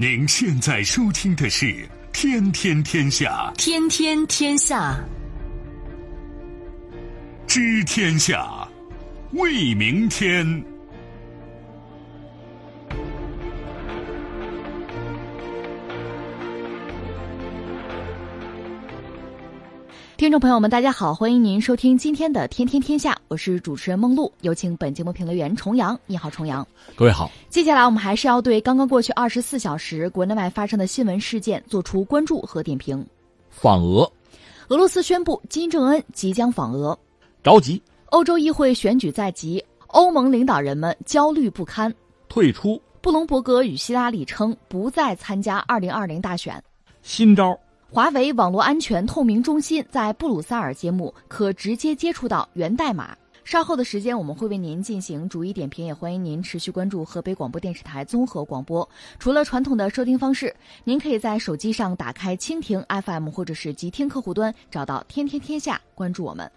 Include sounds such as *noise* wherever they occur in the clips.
您现在收听的是《天天天下》，天天天下，知天下，为明天。听众朋友们，大家好，欢迎您收听今天的《天天天下》，我是主持人梦露，有请本节目评论员重阳。你好，重阳。各位好。接下来我们还是要对刚刚过去二十四小时国内外发生的新闻事件做出关注和点评。访俄，俄罗斯宣布金正恩即将访俄，着急。欧洲议会选举在即，欧盟领导人们焦虑不堪。退出。布隆伯格与希拉里称不再参加二零二零大选。新招。华为网络安全透明中心在布鲁塞尔揭幕可直接接触到源代码。稍后的时间我们会为您进行逐一点评，也欢迎您持续关注河北广播电视台综合广播。除了传统的收听方式，您可以在手机上打开蜻蜓 FM 或者是极听客户端，找到天天天下，关注我们。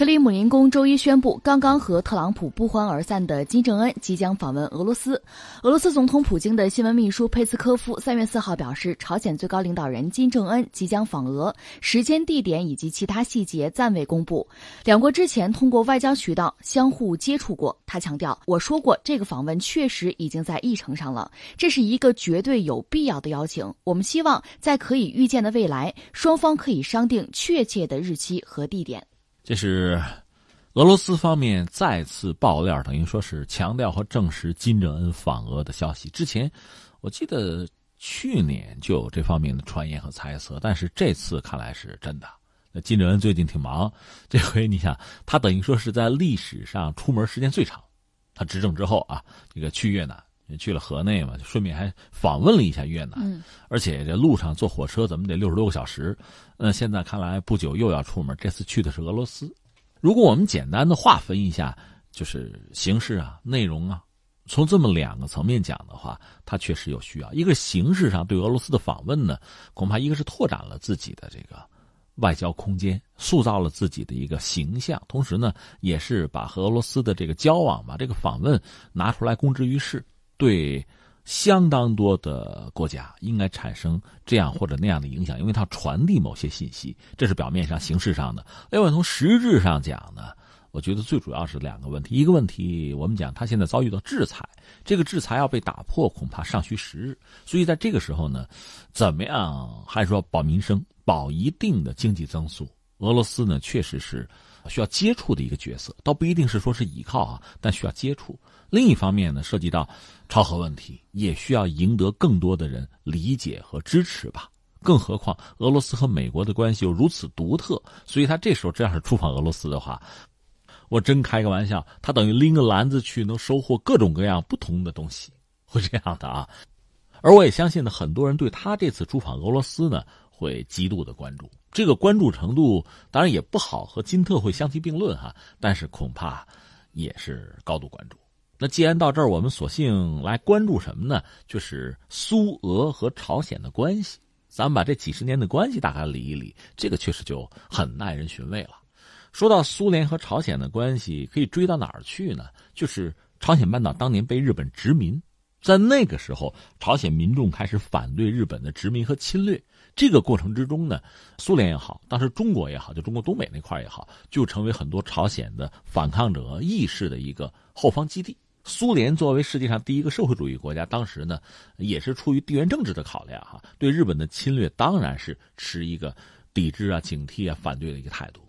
克里姆林宫周一宣布，刚刚和特朗普不欢而散的金正恩即将访问俄罗斯。俄罗斯总统普京的新闻秘书佩斯科夫三月四号表示，朝鲜最高领导人金正恩即将访俄，时间、地点以及其他细节暂未公布。两国之前通过外交渠道相互接触过。他强调：“我说过，这个访问确实已经在议程上了，这是一个绝对有必要的邀请。我们希望在可以预见的未来，双方可以商定确切的日期和地点。”这是俄罗斯方面再次爆料，等于说是强调和证实金正恩访俄的消息。之前我记得去年就有这方面的传言和猜测，但是这次看来是真的。那金正恩最近挺忙，这回你想，他等于说是在历史上出门时间最长。他执政之后啊，这个去越南，去了河内嘛，顺便还访问了一下越南，而且这路上坐火车怎么得六十多个小时。那现在看来，不久又要出门。这次去的是俄罗斯。如果我们简单的划分一下，就是形式啊、内容啊，从这么两个层面讲的话，它确实有需要。一个形式上对俄罗斯的访问呢，恐怕一个是拓展了自己的这个外交空间，塑造了自己的一个形象，同时呢，也是把和俄罗斯的这个交往、把这个访问拿出来公之于世，对。相当多的国家应该产生这样或者那样的影响，因为它传递某些信息，这是表面上、形式上的。另外，从实质上讲呢，我觉得最主要是两个问题。一个问题，我们讲它现在遭遇到制裁，这个制裁要被打破，恐怕尚需时日。所以在这个时候呢，怎么样还是说保民生、保一定的经济增速？俄罗斯呢，确实是需要接触的一个角色，倒不一定是说是依靠啊，但需要接触。另一方面呢，涉及到超核问题，也需要赢得更多的人理解和支持吧。更何况俄罗斯和美国的关系又如此独特，所以他这时候这样是出访俄罗斯的话，我真开个玩笑，他等于拎个篮子去，能收获各种各样不同的东西，会这样的啊。而我也相信呢，很多人对他这次出访俄罗斯呢，会极度的关注。这个关注程度当然也不好和金特会相提并论哈，但是恐怕也是高度关注。那既然到这儿，我们索性来关注什么呢？就是苏俄和朝鲜的关系。咱们把这几十年的关系大概理一理，这个确实就很耐人寻味了。说到苏联和朝鲜的关系，可以追到哪儿去呢？就是朝鲜半岛当年被日本殖民，在那个时候，朝鲜民众开始反对日本的殖民和侵略。这个过程之中呢，苏联也好，当时中国也好，就中国东北那块也好，就成为很多朝鲜的反抗者意识的一个后方基地。苏联作为世界上第一个社会主义国家，当时呢，也是出于地缘政治的考量，哈，对日本的侵略当然是持一个抵制啊、警惕啊、反对的一个态度。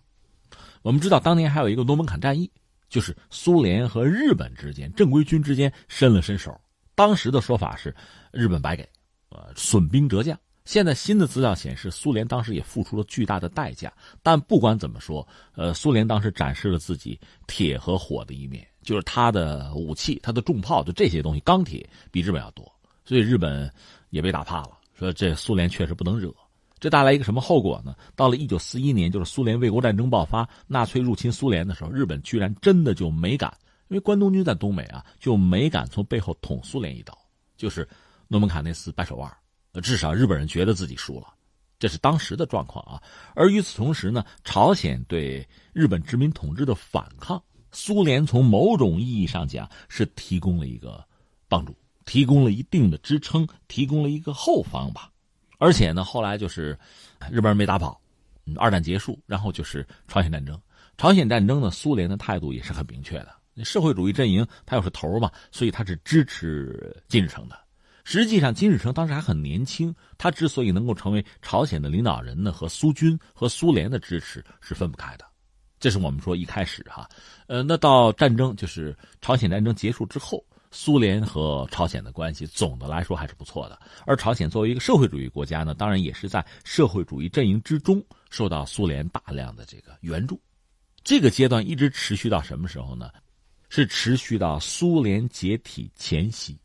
我们知道，当年还有一个诺门坎战役，就是苏联和日本之间正规军之间伸了伸手，当时的说法是日本白给，呃，损兵折将。现在新的资料显示，苏联当时也付出了巨大的代价。但不管怎么说，呃，苏联当时展示了自己铁和火的一面。就是他的武器，他的重炮，就这些东西，钢铁比日本要多，所以日本也被打怕了。说这苏联确实不能惹，这带来一个什么后果呢？到了一九四一年，就是苏联卫国战争爆发，纳粹入侵苏联的时候，日本居然真的就没敢，因为关东军在东北啊，就没敢从背后捅苏联一刀，就是诺门坎内斯掰手腕，至少日本人觉得自己输了，这是当时的状况啊。而与此同时呢，朝鲜对日本殖民统治的反抗。苏联从某种意义上讲是提供了一个帮助，提供了一定的支撑，提供了一个后方吧。而且呢，后来就是日本人没打跑，二战结束，然后就是朝鲜战争。朝鲜战争呢，苏联的态度也是很明确的。社会主义阵营他又是头嘛，所以他是支持金日成的。实际上，金日成当时还很年轻，他之所以能够成为朝鲜的领导人呢，和苏军和苏联的支持是分不开的。这是我们说一开始哈，呃，那到战争就是朝鲜战争结束之后，苏联和朝鲜的关系总的来说还是不错的。而朝鲜作为一个社会主义国家呢，当然也是在社会主义阵营之中受到苏联大量的这个援助。这个阶段一直持续到什么时候呢？是持续到苏联解体前夕，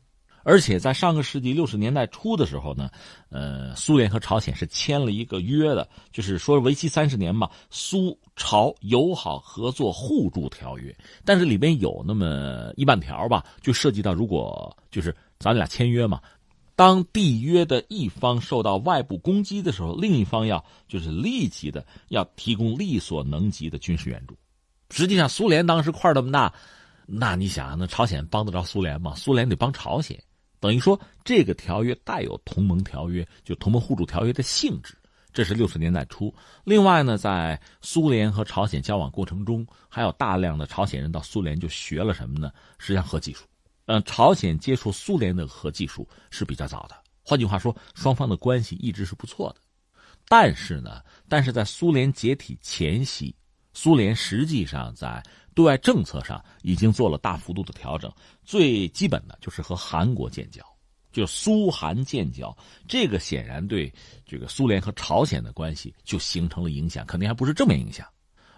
而且在上个世纪六十年代初的时候呢，呃，苏联和朝鲜是签了一个约的，就是说为期三十年嘛，苏朝友好合作互助条约。但是里边有那么一半条吧，就涉及到如果就是咱俩签约嘛，当缔约的一方受到外部攻击的时候，另一方要就是立即的要提供力所能及的军事援助。实际上，苏联当时块那么大。那你想，那朝鲜帮得着苏联吗？苏联得帮朝鲜，等于说这个条约带有同盟条约，就同盟互助条约的性质。这是六十年代初。另外呢，在苏联和朝鲜交往过程中，还有大量的朝鲜人到苏联就学了什么呢？实际上核技术。嗯，朝鲜接触苏联的核技术是比较早的。换句话说，双方的关系一直是不错的。但是呢，但是在苏联解体前夕，苏联实际上在。对外政策上已经做了大幅度的调整，最基本的就是和韩国建交，就苏韩建交，这个显然对这个苏联和朝鲜的关系就形成了影响，肯定还不是正面影响。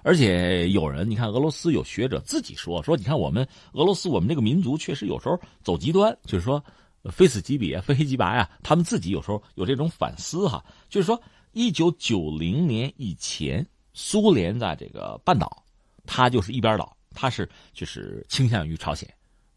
而且有人，你看俄罗斯有学者自己说说，你看我们俄罗斯，我们这个民族确实有时候走极端，就是说非此即彼，非黑即白啊。他们自己有时候有这种反思哈，就是说一九九零年以前，苏联在这个半岛。他就是一边倒，他是就是倾向于朝鲜，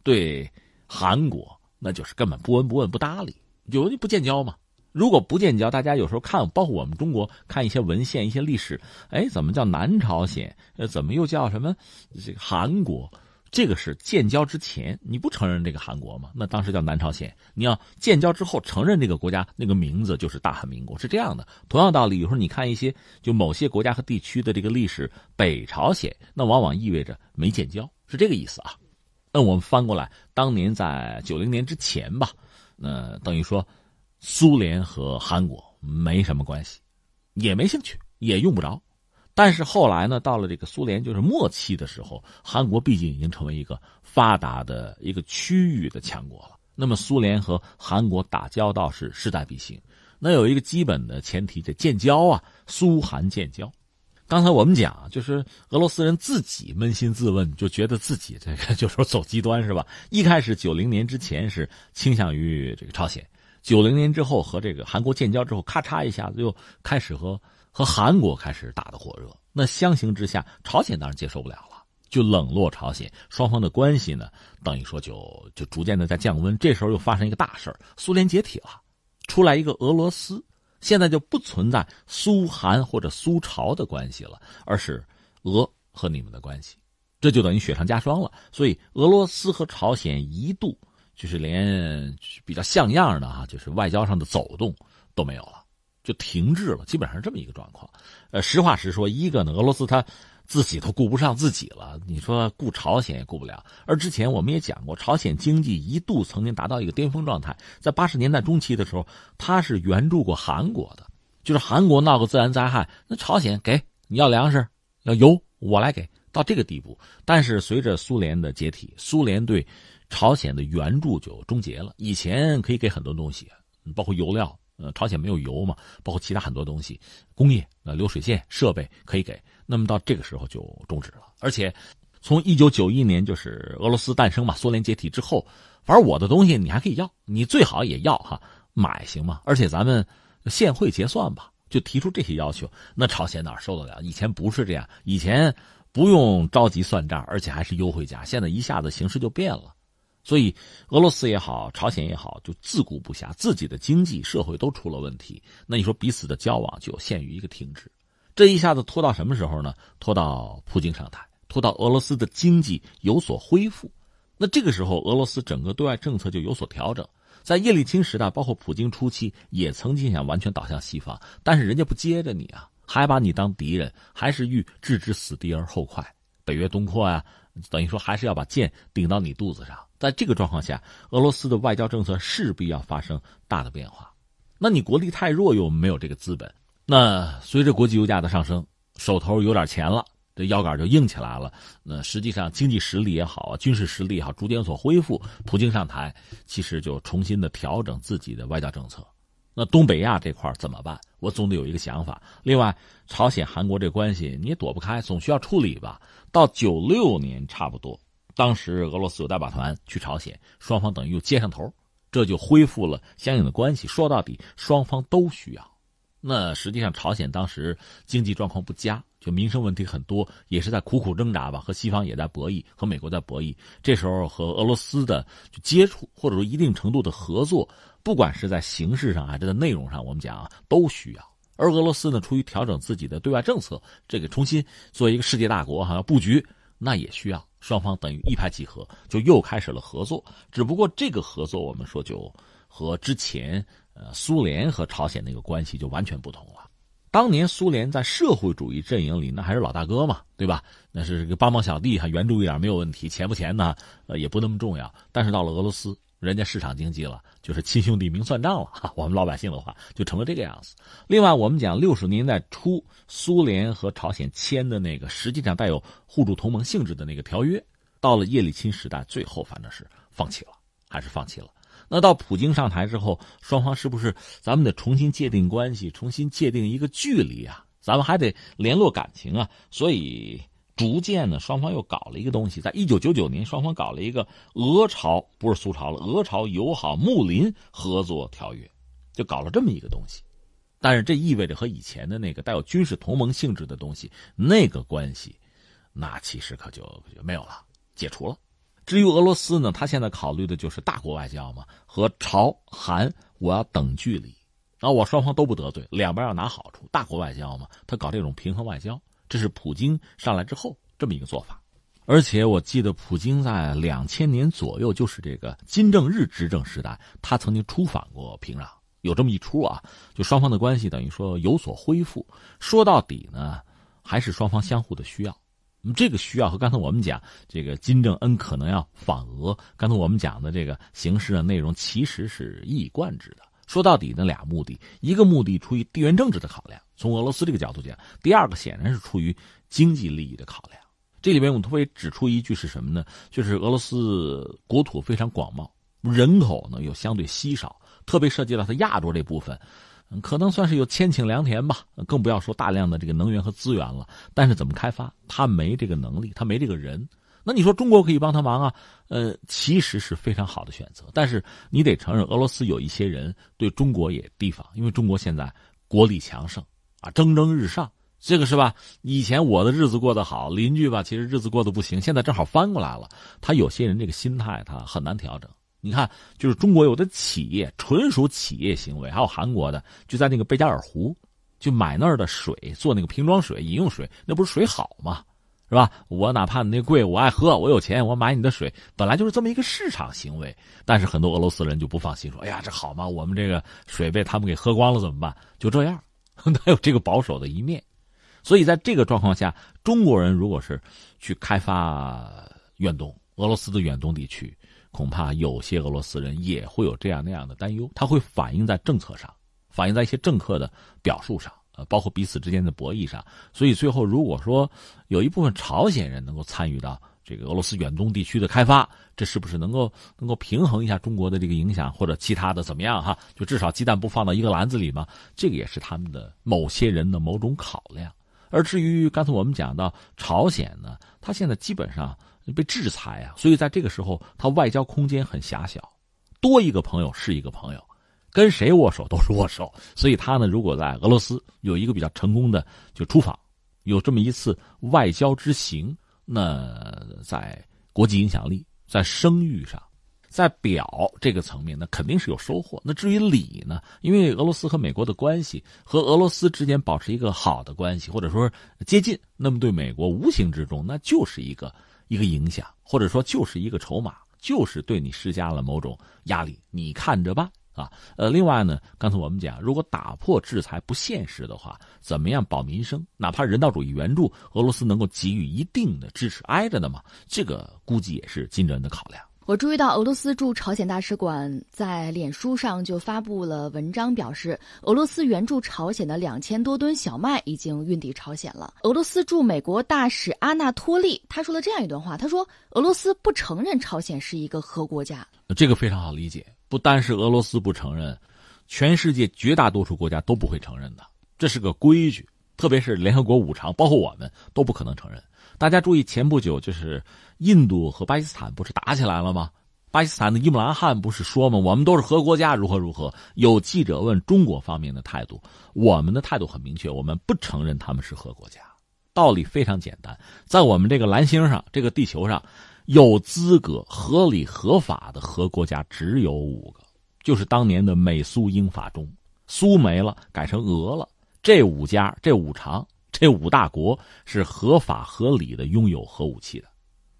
对韩国那就是根本不闻不问不搭理，就不建交嘛。如果不建交，大家有时候看，包括我们中国看一些文献、一些历史，哎，怎么叫南朝鲜？呃，怎么又叫什么这个韩国？这个是建交之前你不承认这个韩国吗？那当时叫南朝鲜。你要建交之后承认这个国家，那个名字就是大韩民国，是这样的。同样道理，有时候你看一些就某些国家和地区的这个历史，北朝鲜那往往意味着没建交，是这个意思啊。那我们翻过来，当年在九零年之前吧，那等于说苏联和韩国没什么关系，也没兴趣，也用不着。但是后来呢，到了这个苏联就是末期的时候，韩国毕竟已经成为一个发达的一个区域的强国了。那么苏联和韩国打交道是势在必行。那有一个基本的前提，这建交啊，苏韩建交。刚才我们讲，就是俄罗斯人自己扪心自问，就觉得自己这个就说走极端是吧？一开始九零年之前是倾向于这个朝鲜，九零年之后和这个韩国建交之后，咔嚓一下子又开始和。和韩国开始打的火热，那相形之下，朝鲜当然接受不了了，就冷落朝鲜。双方的关系呢，等于说就就逐渐的在降温。这时候又发生一个大事儿，苏联解体了，出来一个俄罗斯，现在就不存在苏韩或者苏朝的关系了，而是俄和你们的关系，这就等于雪上加霜了。所以俄罗斯和朝鲜一度就是连比较像样的哈，就是外交上的走动都没有了。就停滞了，基本上是这么一个状况。呃，实话实说，一个呢，俄罗斯他自己都顾不上自己了，你说顾朝鲜也顾不了。而之前我们也讲过，朝鲜经济一度曾经达到一个巅峰状态，在八十年代中期的时候，他是援助过韩国的，就是韩国闹个自然灾害，那朝鲜给你要粮食、要油，我来给到这个地步。但是随着苏联的解体，苏联对朝鲜的援助就终结了。以前可以给很多东西，包括油料。呃，朝鲜没有油嘛，包括其他很多东西，工业、呃流水线、设备可以给。那么到这个时候就终止了。而且，从一九九一年就是俄罗斯诞生嘛，苏联解体之后，反正我的东西你还可以要，你最好也要哈，买行吗？而且咱们现汇结算吧，就提出这些要求。那朝鲜哪受得了？以前不是这样，以前不用着急算账，而且还是优惠价。现在一下子形势就变了。所以，俄罗斯也好，朝鲜也好，就自顾不暇，自己的经济社会都出了问题。那你说彼此的交往就限于一个停止，这一下子拖到什么时候呢？拖到普京上台，拖到俄罗斯的经济有所恢复。那这个时候，俄罗斯整个对外政策就有所调整。在叶利钦时代，包括普京初期，也曾经想完全倒向西方，但是人家不接着你啊，还把你当敌人，还是欲置之死地而后快，北约东扩啊，等于说还是要把剑顶到你肚子上。在这个状况下，俄罗斯的外交政策势必要发生大的变化。那你国力太弱，又没有这个资本。那随着国际油价的上升，手头有点钱了。这腰杆就硬起来了。那实际上经济实力也好，军事实力也好，逐渐所恢复。普京上台，其实就重新的调整自己的外交政策。那东北亚这块怎么办？我总得有一个想法。另外，朝鲜、韩国这关系你也躲不开，总需要处理吧。到九六年差不多，当时俄罗斯有代表团去朝鲜，双方等于又接上头，这就恢复了相应的关系。说到底，双方都需要。那实际上，朝鲜当时经济状况不佳。就民生问题很多，也是在苦苦挣扎吧，和西方也在博弈，和美国在博弈。这时候和俄罗斯的就接触，或者说一定程度的合作，不管是在形式上还是在内容上，我们讲啊都需要。而俄罗斯呢，出于调整自己的对外政策，这个重新做一个世界大国哈，布局，那也需要双方等于一拍即合，就又开始了合作。只不过这个合作，我们说就和之前呃苏联和朝鲜那个关系就完全不同了。当年苏联在社会主义阵营里，那还是老大哥嘛，对吧？那是个帮帮小弟，还援助一点没有问题，钱不钱呢？呃，也不那么重要。但是到了俄罗斯，人家市场经济了，就是亲兄弟明算账了。哈，我们老百姓的话就成了这个样子。另外，我们讲六十年代初，苏联和朝鲜签的那个实际上带有互助同盟性质的那个条约，到了叶利钦时代，最后反正是放弃了，还是放弃了。那到普京上台之后，双方是不是咱们得重新界定关系，重新界定一个距离啊？咱们还得联络感情啊。所以逐渐呢，双方又搞了一个东西，在一九九九年，双方搞了一个俄朝不是苏朝了，俄朝友好睦邻合作条约，就搞了这么一个东西。但是这意味着和以前的那个带有军事同盟性质的东西那个关系，那其实可就就没有了，解除了。至于俄罗斯呢，他现在考虑的就是大国外交嘛，和朝韩我要等距离，然后我双方都不得罪，两边要拿好处，大国外交嘛，他搞这种平衡外交，这是普京上来之后这么一个做法。而且我记得普京在两千年左右，就是这个金正日执政时代，他曾经出访过平壤，有这么一出啊，就双方的关系等于说有所恢复。说到底呢，还是双方相互的需要。这个需要和刚才我们讲这个金正恩可能要访俄，刚才我们讲的这个形式的内容其实是一以贯之的。说到底，呢俩目的，一个目的出于地缘政治的考量，从俄罗斯这个角度讲；第二个显然是出于经济利益的考量。这里面我们特别指出一句是什么呢？就是俄罗斯国土非常广袤，人口呢又相对稀少，特别涉及到它亚洲这部分。可能算是有千顷良田吧，更不要说大量的这个能源和资源了。但是怎么开发，他没这个能力，他没这个人。那你说中国可以帮他忙啊？呃，其实是非常好的选择。但是你得承认，俄罗斯有一些人对中国也提防，因为中国现在国力强盛啊，蒸蒸日上，这个是吧？以前我的日子过得好，邻居吧，其实日子过得不行，现在正好翻过来了。他有些人这个心态，他很难调整。你看，就是中国有的企业纯属企业行为，还有韩国的，就在那个贝加尔湖，就买那儿的水做那个瓶装水、饮用水，那不是水好吗？是吧？我哪怕你那贵，我爱喝，我有钱，我买你的水，本来就是这么一个市场行为。但是很多俄罗斯人就不放心，说：“哎呀，这好吗？我们这个水被他们给喝光了怎么办？”就这样，*laughs* 他有这个保守的一面。所以在这个状况下，中国人如果是去开发远东、俄罗斯的远东地区。恐怕有些俄罗斯人也会有这样那样的担忧，他会反映在政策上，反映在一些政客的表述上，呃，包括彼此之间的博弈上。所以最后，如果说有一部分朝鲜人能够参与到这个俄罗斯远东地区的开发，这是不是能够能够平衡一下中国的这个影响，或者其他的怎么样哈？就至少鸡蛋不放到一个篮子里嘛，这个也是他们的某些人的某种考量。而至于刚才我们讲到朝鲜呢，他现在基本上。被制裁啊，所以在这个时候，他外交空间很狭小，多一个朋友是一个朋友，跟谁握手都是握手。所以他呢，如果在俄罗斯有一个比较成功的就出访，有这么一次外交之行，那在国际影响力、在声誉上、在表这个层面，那肯定是有收获。那至于礼呢，因为俄罗斯和美国的关系和俄罗斯之间保持一个好的关系，或者说接近，那么对美国无形之中那就是一个。一个影响，或者说就是一个筹码，就是对你施加了某种压力，你看着办啊。呃，另外呢，刚才我们讲，如果打破制裁不现实的话，怎么样保民生？哪怕人道主义援助，俄罗斯能够给予一定的支持，挨着的嘛，这个估计也是金正恩的考量。我注意到俄罗斯驻朝鲜大使馆在脸书上就发布了文章，表示俄罗斯援助朝鲜的两千多吨小麦已经运抵朝鲜了。俄罗斯驻美国大使阿纳托利他说了这样一段话，他说：“俄罗斯不承认朝鲜是一个核国家。”这个非常好理解，不单是俄罗斯不承认，全世界绝大多数国家都不会承认的，这是个规矩，特别是联合国五常，包括我们都不可能承认。大家注意，前不久就是印度和巴基斯坦不是打起来了吗？巴基斯坦的伊姆兰汗不是说吗？我们都是核国家，如何如何？有记者问中国方面的态度，我们的态度很明确，我们不承认他们是核国家。道理非常简单，在我们这个蓝星上，这个地球上，有资格、合理、合法的核国家只有五个，就是当年的美苏英法中，苏没了，改成俄了。这五家，这五常。这五大国是合法合理的拥有核武器的，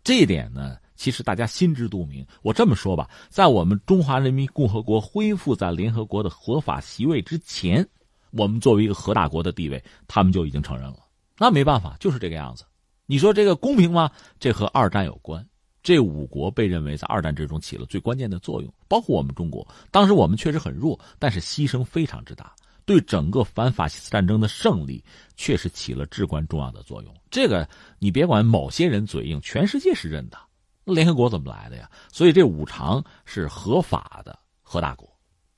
这一点呢，其实大家心知肚明。我这么说吧，在我们中华人民共和国恢复在联合国的合法席位之前，我们作为一个核大国的地位，他们就已经承认了。那没办法，就是这个样子。你说这个公平吗？这和二战有关。这五国被认为在二战之中起了最关键的作用，包括我们中国。当时我们确实很弱，但是牺牲非常之大。对整个反法西斯战争的胜利，确实起了至关重要的作用。这个你别管某些人嘴硬，全世界是认的。联合国怎么来的呀？所以这五常是合法的核大国。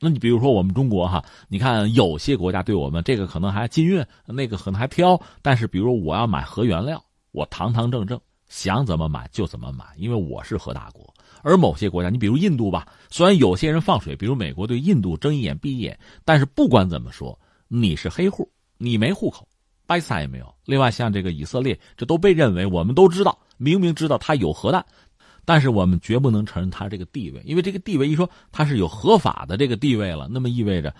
那你比如说我们中国哈，你看有些国家对我们这个可能还禁运，那个可能还挑。但是比如我要买核原料，我堂堂正正想怎么买就怎么买，因为我是核大国。而某些国家，你比如印度吧，虽然有些人放水，比如美国对印度睁一眼闭一眼，但是不管怎么说，你是黑户，你没户口，巴基斯坦也没有。另外，像这个以色列，这都被认为我们都知道，明明知道他有核弹，但是我们绝不能承认他这个地位，因为这个地位一说他是有合法的这个地位了，那么意味着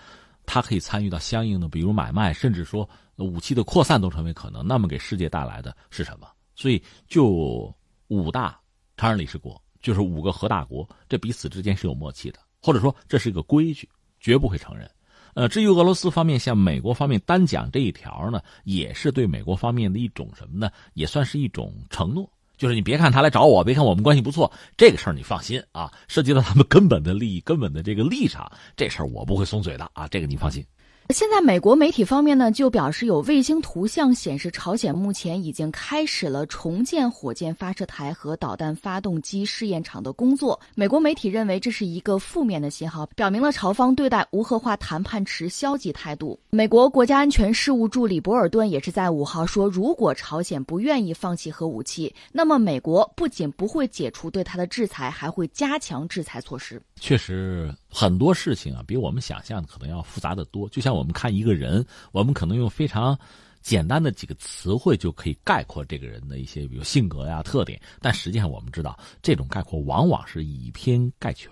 他可以参与到相应的，比如买卖，甚至说武器的扩散都成为可能。那么给世界带来的是什么？所以，就五大常任理事国。就是五个核大国，这彼此之间是有默契的，或者说这是一个规矩，绝不会承认。呃，至于俄罗斯方面向美国方面单讲这一条呢，也是对美国方面的一种什么呢？也算是一种承诺，就是你别看他来找我，别看我们关系不错，这个事儿你放心啊，涉及到他们根本的利益、根本的这个立场，这事儿我不会松嘴的啊，这个你放心。现在，美国媒体方面呢就表示，有卫星图像显示，朝鲜目前已经开始了重建火箭发射台和导弹发动机试验场的工作。美国媒体认为这是一个负面的信号，表明了朝方对待无核化谈判持消极态度。美国国家安全事务助理博尔顿也是在五号说，如果朝鲜不愿意放弃核武器，那么美国不仅不会解除对他的制裁，还会加强制裁措施。确实，很多事情啊，比我们想象的可能要复杂的多。就像我们看一个人，我们可能用非常简单的几个词汇就可以概括这个人的一些，比如性格呀、特点。但实际上，我们知道这种概括往往是以偏概全，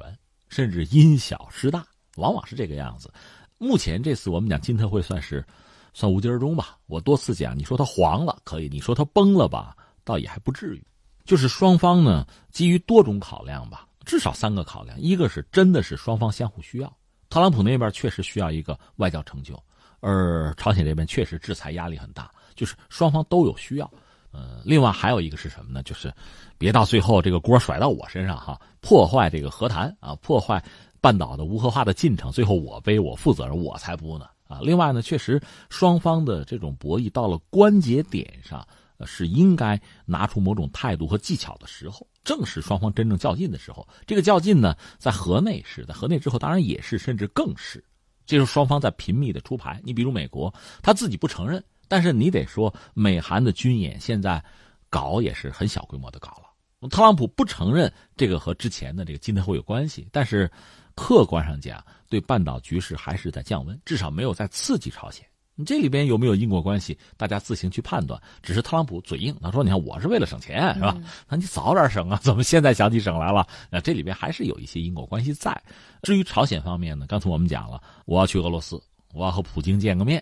甚至因小失大，往往是这个样子。目前这次我们讲金特会算是算无疾而终吧。我多次讲，你说它黄了可以，你说它崩了吧，倒也还不至于。就是双方呢，基于多种考量吧。至少三个考量，一个是真的是双方相互需要，特朗普那边确实需要一个外交成就，而朝鲜这边确实制裁压力很大，就是双方都有需要。呃，另外还有一个是什么呢？就是别到最后这个锅甩到我身上哈，破坏这个和谈啊，破坏半岛的无核化的进程，最后我背我负责任，我才不呢啊。另外呢，确实双方的这种博弈到了关节点上。是应该拿出某种态度和技巧的时候，正是双方真正较劲的时候。这个较劲呢，在河内是，在河内之后当然也是，甚至更是。这是双方在频密的出牌。你比如美国，他自己不承认，但是你得说，美韩的军演现在搞也是很小规模的搞了。特朗普不承认这个和之前的这个金特会有关系，但是客观上讲，对半岛局势还是在降温，至少没有在刺激朝鲜。你这里边有没有因果关系？大家自行去判断。只是特朗普嘴硬，他说：“你看，我是为了省钱，是吧？那你早点省啊，怎么现在想起省来了？那这里边还是有一些因果关系在。至于朝鲜方面呢，刚才我们讲了，我要去俄罗斯，我要和普京见个面。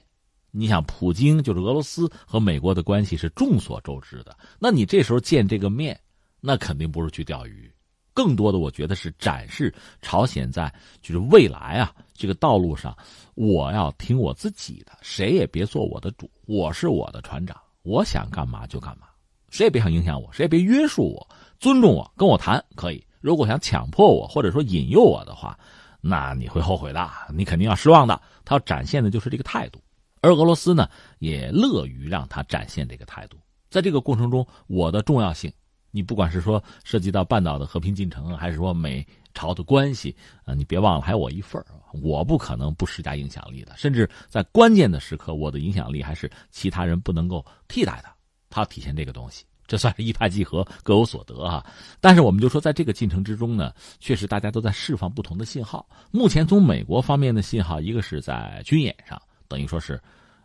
你想，普京就是俄罗斯和美国的关系是众所周知的。那你这时候见这个面，那肯定不是去钓鱼，更多的我觉得是展示朝鲜在就是未来啊这个道路上，我要听我自己的，谁也别做我的主，我是我的船长，我想干嘛就干嘛，谁也别想影响我，谁也别约束我，尊重我，跟我谈可以。如果想强迫我或者说引诱我的话，那你会后悔的，你肯定要失望的。他要展现的就是这个态度，而俄罗斯呢也乐于让他展现这个态度。在这个过程中，我的重要性。你不管是说涉及到半岛的和平进程，还是说美朝的关系，啊，你别忘了还有我一份我不可能不施加影响力的，甚至在关键的时刻，我的影响力还是其他人不能够替代的。他体现这个东西，这算是一拍即合，各有所得啊。但是我们就说，在这个进程之中呢，确实大家都在释放不同的信号。目前从美国方面的信号，一个是在军演上，等于说是，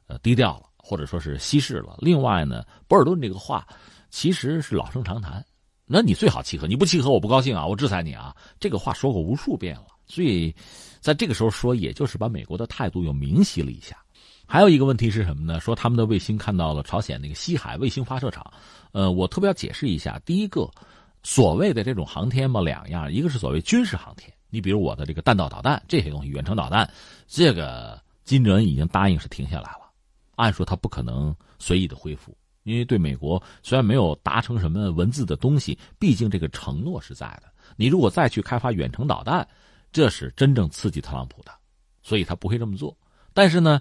呃，低调了，或者说是稀释了。另外呢，博尔顿这个话。其实是老生常谈，那你最好契合，你不契合我不高兴啊，我制裁你啊，这个话说过无数遍了，所以在这个时候说，也就是把美国的态度又明晰了一下。还有一个问题是什么呢？说他们的卫星看到了朝鲜那个西海卫星发射场，呃，我特别要解释一下，第一个所谓的这种航天嘛，两样，一个是所谓军事航天，你比如我的这个弹道导弹这些东西，远程导弹，这个金正恩已经答应是停下来了，按说他不可能随意的恢复。因为对美国虽然没有达成什么文字的东西，毕竟这个承诺是在的。你如果再去开发远程导弹，这是真正刺激特朗普的，所以他不会这么做。但是呢，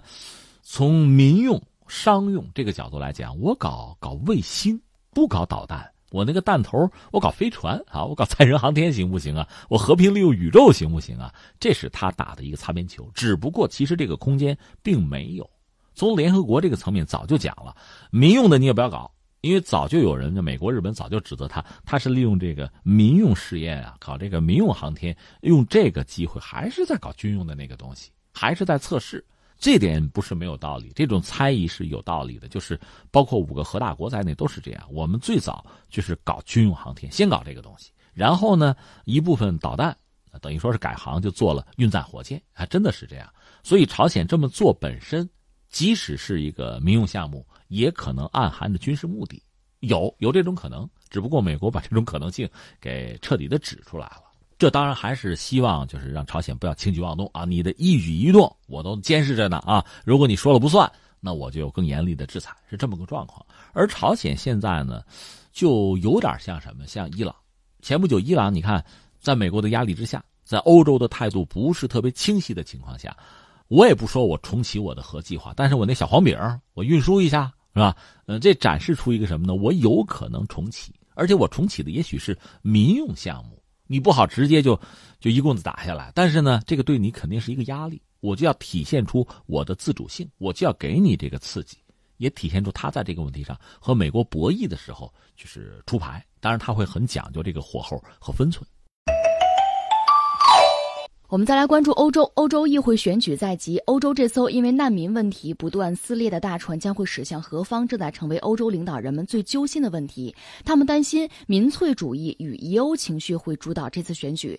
从民用、商用这个角度来讲，我搞搞卫星，不搞导弹，我那个弹头我搞飞船啊，我搞载人航天行不行啊？我和平利用宇宙行不行啊？这是他打的一个擦边球。只不过其实这个空间并没有。从联合国这个层面早就讲了，民用的你也不要搞，因为早就有人，美国、日本早就指责他，他是利用这个民用试验啊，搞这个民用航天，用这个机会还是在搞军用的那个东西，还是在测试，这点不是没有道理，这种猜疑是有道理的，就是包括五个核大国在内都是这样，我们最早就是搞军用航天，先搞这个东西，然后呢，一部分导弹，等于说是改行就做了运载火箭，还真的是这样，所以朝鲜这么做本身。即使是一个民用项目，也可能暗含着军事目的，有有这种可能。只不过美国把这种可能性给彻底的指出来了。这当然还是希望，就是让朝鲜不要轻举妄动啊！你的一举一动我都监视着呢啊！如果你说了不算，那我就有更严厉的制裁，是这么个状况。而朝鲜现在呢，就有点像什么？像伊朗。前不久，伊朗你看，在美国的压力之下，在欧洲的态度不是特别清晰的情况下。我也不说我重启我的核计划，但是我那小黄饼我运输一下是吧？嗯，这展示出一个什么呢？我有可能重启，而且我重启的也许是民用项目，你不好直接就就一棍子打下来。但是呢，这个对你肯定是一个压力，我就要体现出我的自主性，我就要给你这个刺激，也体现出他在这个问题上和美国博弈的时候就是出牌。当然他会很讲究这个火候和分寸。我们再来关注欧洲，欧洲议会选举在即，欧洲这艘因为难民问题不断撕裂的大船将会驶向何方，正在成为欧洲领导人们最揪心的问题。他们担心民粹主义与疑欧情绪会主导这次选举。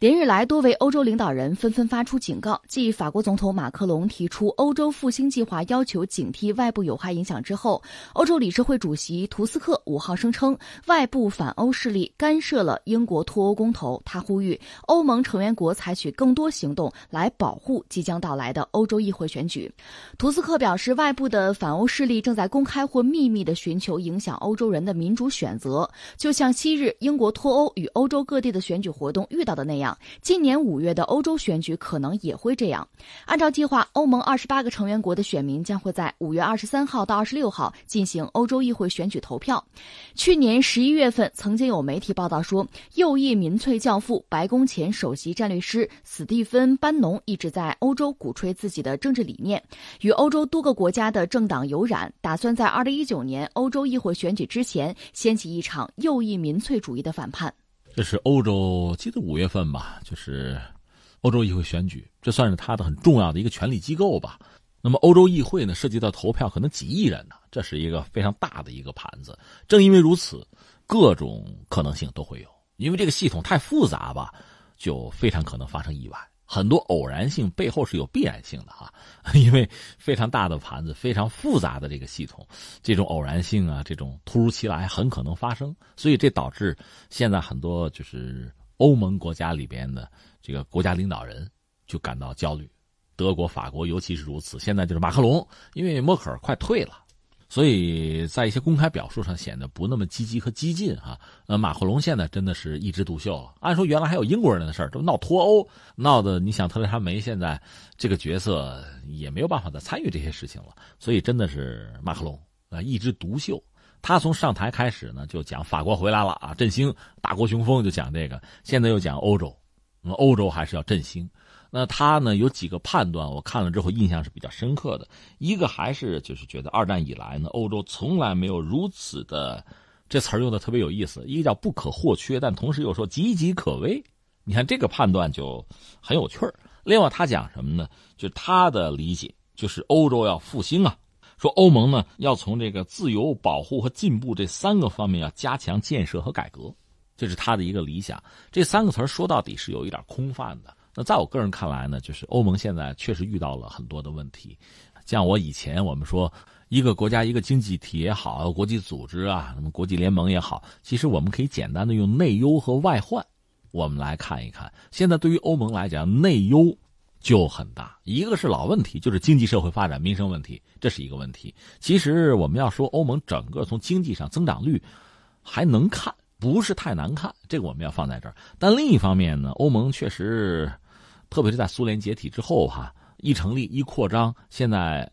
连日来，多位欧洲领导人纷纷发出警告。继法国总统马克龙提出欧洲复兴计划，要求警惕外部有害影响之后，欧洲理事会主席图斯克五号声称，外部反欧势力干涉了英国脱欧公投。他呼吁欧盟成员国采取更多行动来保护即将到来的欧洲议会选举。图斯克表示，外部的反欧势力正在公开或秘密地寻求影响欧洲人的民主选择，就像昔日英国脱欧与欧洲各地的选举活动遇到的那样。今年五月的欧洲选举可能也会这样。按照计划，欧盟二十八个成员国的选民将会在五月二十三号到二十六号进行欧洲议会选举投票。去年十一月份，曾经有媒体报道说，右翼民粹教父、白宫前首席战略师。斯蒂芬·班农一直在欧洲鼓吹自己的政治理念，与欧洲多个国家的政党有染，打算在2019年欧洲议会选举之前掀起一场右翼民粹主义的反叛。这是欧洲，记得五月份吧，就是欧洲议会选举，这算是他的很重要的一个权力机构吧。那么欧洲议会呢，涉及到投票可能几亿人呢，这是一个非常大的一个盘子。正因为如此，各种可能性都会有，因为这个系统太复杂吧。就非常可能发生意外，很多偶然性背后是有必然性的哈，因为非常大的盘子，非常复杂的这个系统，这种偶然性啊，这种突如其来很可能发生，所以这导致现在很多就是欧盟国家里边的这个国家领导人就感到焦虑，德国、法国尤其是如此。现在就是马克龙，因为默克尔快退了。所以在一些公开表述上显得不那么积极和激进哈。呃，马克龙现在真的是一枝独秀了。按说原来还有英国人的事儿，这闹脱欧闹的，你想特蕾莎梅现在这个角色也没有办法再参与这些事情了。所以真的是马克龙啊一枝独秀。他从上台开始呢就讲法国回来了啊振兴大国雄风就讲这个，现在又讲欧洲，那么欧洲还是要振兴。那他呢有几个判断，我看了之后印象是比较深刻的。一个还是就是觉得二战以来呢，欧洲从来没有如此的，这词儿用的特别有意思。一个叫不可或缺，但同时又说岌岌可危。你看这个判断就很有趣儿。另外他讲什么呢？就他的理解就是欧洲要复兴啊，说欧盟呢要从这个自由、保护和进步这三个方面要加强建设和改革，这是他的一个理想。这三个词儿说到底是有一点空泛的。那在我个人看来呢，就是欧盟现在确实遇到了很多的问题，像我以前我们说一个国家一个经济体也好，国际组织啊，什么国际联盟也好，其实我们可以简单的用内忧和外患，我们来看一看。现在对于欧盟来讲，内忧就很大，一个是老问题，就是经济社会发展民生问题，这是一个问题。其实我们要说欧盟整个从经济上增长率还能看，不是太难看，这个我们要放在这儿。但另一方面呢，欧盟确实。特别是在苏联解体之后，哈一成立一扩张，现在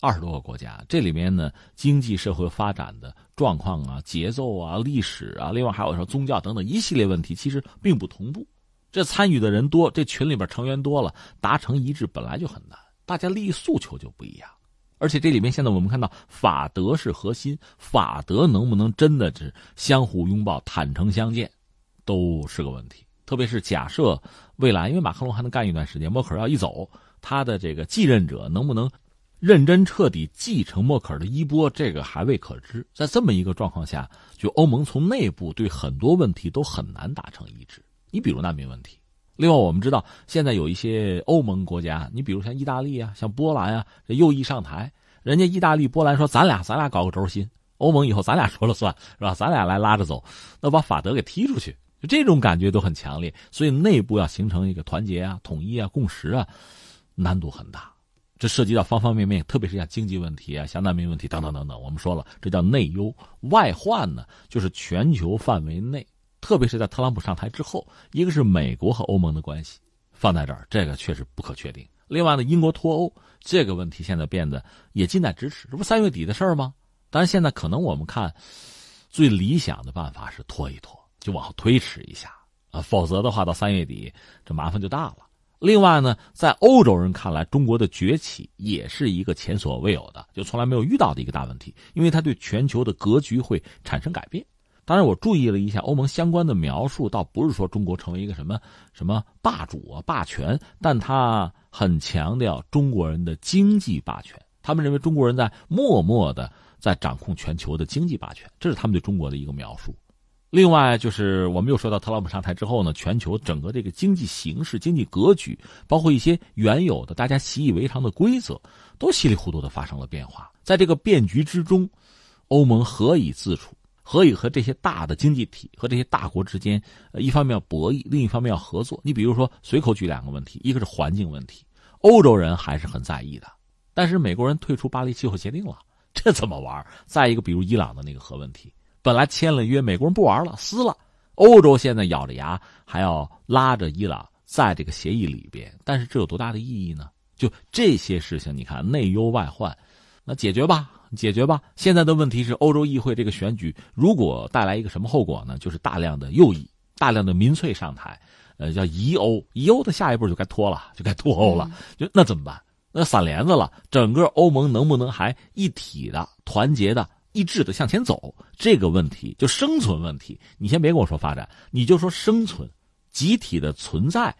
二十多个国家，这里面呢经济社会发展的状况啊、节奏啊、历史啊，另外还有说宗教等等一系列问题，其实并不同步。这参与的人多，这群里边成员多了，达成一致本来就很难，大家利益诉求就不一样。而且这里面现在我们看到法德是核心，法德能不能真的是相互拥抱、坦诚相见，都是个问题。特别是假设未来，因为马克龙还能干一段时间，默克尔要一走，他的这个继任者能不能认真彻底继承默克尔的衣钵，这个还未可知。在这么一个状况下，就欧盟从内部对很多问题都很难达成一致。你比如难民问题，另外我们知道现在有一些欧盟国家，你比如像意大利啊、像波兰啊，这右翼上台，人家意大利、波兰说咱俩咱俩搞个轴心，欧盟以后咱俩说了算是吧？咱俩来拉着走，那把法德给踢出去。就这种感觉都很强烈，所以内部要形成一个团结啊、统一啊、共识啊，难度很大。这涉及到方方面面，特别是像经济问题啊、像难民问题等等等等。我们说了，这叫内忧外患呢，就是全球范围内，特别是在特朗普上台之后，一个是美国和欧盟的关系放在这儿，这个确实不可确定。另外呢，英国脱欧这个问题现在变得也近在咫尺，这不三月底的事儿吗？当然，现在可能我们看最理想的办法是拖一拖。就往后推迟一下啊，否则的话，到三月底这麻烦就大了。另外呢，在欧洲人看来，中国的崛起也是一个前所未有的，就从来没有遇到的一个大问题，因为它对全球的格局会产生改变。当然，我注意了一下欧盟相关的描述，倒不是说中国成为一个什么什么霸主啊、霸权，但他很强调中国人的经济霸权。他们认为中国人在默默的在掌控全球的经济霸权，这是他们对中国的一个描述。另外，就是我们又说到特朗普上台之后呢，全球整个这个经济形势、经济格局，包括一些原有的大家习以为常的规则，都稀里糊涂的发生了变化。在这个变局之中，欧盟何以自处？何以和这些大的经济体和这些大国之间，一方面要博弈，另一方面要合作？你比如说，随口举两个问题，一个是环境问题，欧洲人还是很在意的，但是美国人退出巴黎气候协定了，这怎么玩？再一个，比如伊朗的那个核问题。本来签了约，美国人不玩了，撕了。欧洲现在咬着牙还要拉着伊朗在这个协议里边，但是这有多大的意义呢？就这些事情，你看内忧外患，那解决吧，解决吧。现在的问题是，欧洲议会这个选举如果带来一个什么后果呢？就是大量的右翼、大量的民粹上台，呃，叫疑欧，疑欧的下一步就该脱了，就该脱欧了。就那怎么办？那散帘子了，整个欧盟能不能还一体的、团结的？一致的向前走，这个问题就生存问题。你先别跟我说发展，你就说生存，集体的存在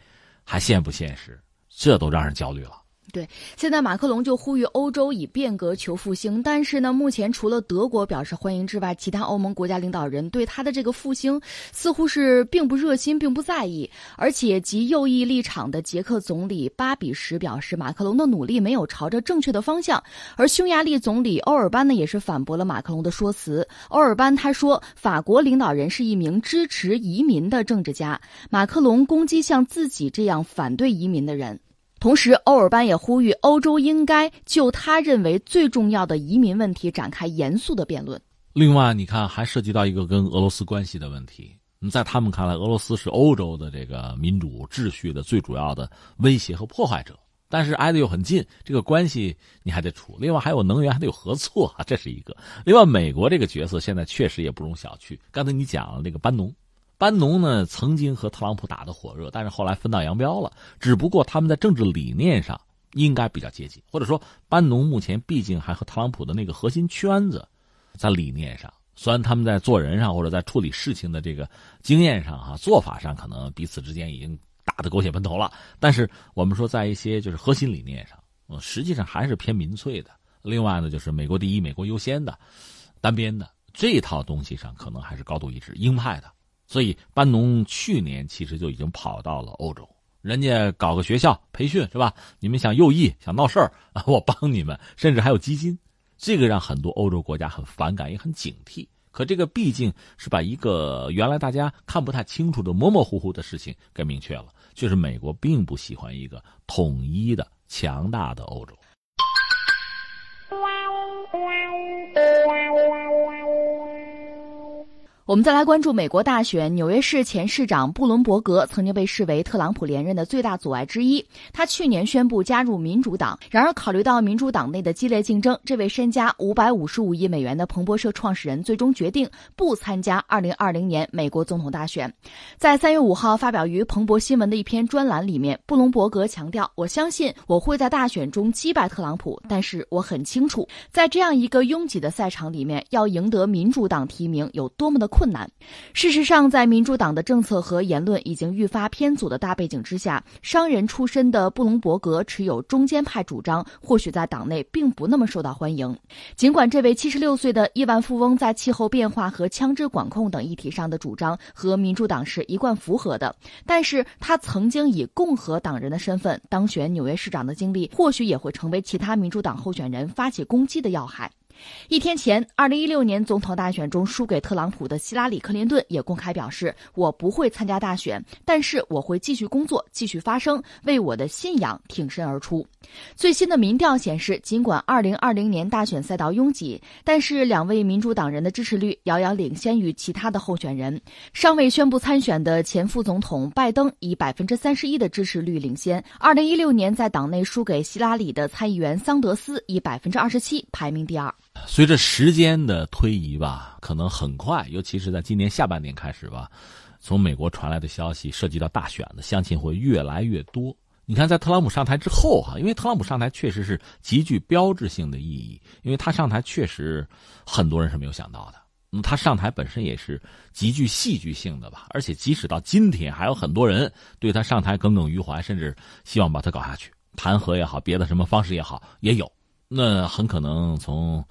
还现不现实？这都让人焦虑了。对，现在马克龙就呼吁欧洲以变革求复兴，但是呢，目前除了德国表示欢迎之外，其他欧盟国家领导人对他的这个复兴似乎是并不热心，并不在意。而且，极右翼立场的捷克总理巴比什表示，马克龙的努力没有朝着正确的方向。而匈牙利总理欧尔班呢，也是反驳了马克龙的说辞。欧尔班他说，法国领导人是一名支持移民的政治家，马克龙攻击像自己这样反对移民的人。同时，欧尔班也呼吁欧洲应该就他认为最重要的移民问题展开严肃的辩论。另外，你看还涉及到一个跟俄罗斯关系的问题。在他们看来，俄罗斯是欧洲的这个民主秩序的最主要的威胁和破坏者，但是挨得又很近，这个关系你还得处。另外，还有能源还得有合作啊，这是一个。另外，美国这个角色现在确实也不容小觑。刚才你讲了那个班农。班农呢，曾经和特朗普打得火热，但是后来分道扬镳了。只不过他们在政治理念上应该比较接近，或者说，班农目前毕竟还和特朗普的那个核心圈子，在理念上，虽然他们在做人上或者在处理事情的这个经验上、哈做法上，可能彼此之间已经打得狗血喷头了，但是我们说，在一些就是核心理念上，嗯，实际上还是偏民粹的。另外呢，就是美国第一、美国优先的、单边的这套东西上，可能还是高度一致、鹰派的。所以，班农去年其实就已经跑到了欧洲，人家搞个学校培训是吧？你们想右翼想闹事儿啊，*laughs* 我帮你们，甚至还有基金，这个让很多欧洲国家很反感，也很警惕。可这个毕竟是把一个原来大家看不太清楚的模模糊糊的事情给明确了，就是美国并不喜欢一个统一的强大的欧洲。*laughs* 我们再来关注美国大选，纽约市前市长布伦伯格曾经被视为特朗普连任的最大阻碍之一。他去年宣布加入民主党，然而考虑到民主党内的激烈竞争，这位身家五百五十五亿美元的彭博社创始人最终决定不参加二零二零年美国总统大选。在三月五号发表于彭博新闻的一篇专栏里面，布隆伯格强调：“我相信我会在大选中击败特朗普，但是我很清楚，在这样一个拥挤的赛场里面，要赢得民主党提名有多么的困。”困难。事实上，在民主党的政策和言论已经愈发偏左的大背景之下，商人出身的布隆伯格持有中间派主张，或许在党内并不那么受到欢迎。尽管这位七十六岁的亿万富翁在气候变化和枪支管控等议题上的主张和民主党是一贯符合的，但是他曾经以共和党人的身份当选纽约市长的经历，或许也会成为其他民主党候选人发起攻击的要害。一天前，二零一六年总统大选中输给特朗普的希拉里·克林顿也公开表示：“我不会参加大选，但是我会继续工作，继续发声，为我的信仰挺身而出。”最新的民调显示，尽管二零二零年大选赛道拥挤，但是两位民主党人的支持率遥遥领先于其他的候选人。尚未宣布参选的前副总统拜登以百分之三十一的支持率领先。二零一六年在党内输给希拉里的参议员桑德斯以百分之二十七排名第二。随着时间的推移吧，可能很快，尤其是在今年下半年开始吧，从美国传来的消息涉及到大选的，相信会越来越多。你看，在特朗普上台之后哈，因为特朗普上台确实是极具标志性的意义，因为他上台确实很多人是没有想到的。嗯，他上台本身也是极具戏剧性的吧，而且即使到今天，还有很多人对他上台耿耿于怀，甚至希望把他搞下去，弹劾也好，别的什么方式也好，也有。那很可能从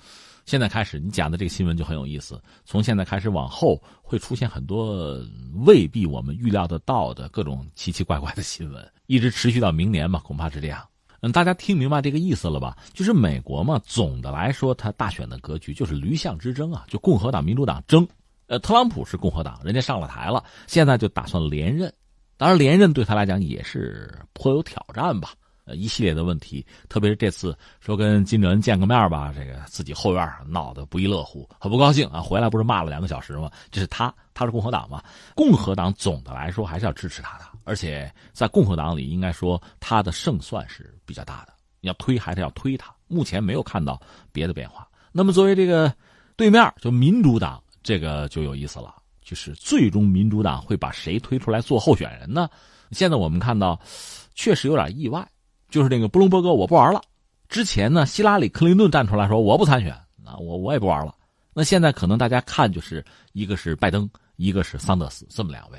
现在开始，你讲的这个新闻就很有意思。从现在开始往后，会出现很多未必我们预料得到的各种奇奇怪怪的新闻，一直持续到明年吧，恐怕是这样。嗯，大家听明白这个意思了吧？就是美国嘛，总的来说，它大选的格局就是驴象之争啊，就共和党、民主党争。呃，特朗普是共和党，人家上了台了，现在就打算连任。当然，连任对他来讲也是颇有挑战吧。一系列的问题，特别是这次说跟金正恩见个面吧，这个自己后院闹得不亦乐乎，很不高兴啊！回来不是骂了两个小时吗？这是他，他是共和党嘛？共和党总的来说还是要支持他的，而且在共和党里，应该说他的胜算是比较大的。要推还是要推他？目前没有看到别的变化。那么作为这个对面就民主党，这个就有意思了，就是最终民主党会把谁推出来做候选人呢？现在我们看到，确实有点意外。就是那个布隆伯格，我不玩了。之前呢，希拉里·克林顿站出来说我不参选啊，我我也不玩了。那现在可能大家看就是一个是拜登，一个是桑德斯，这么两位。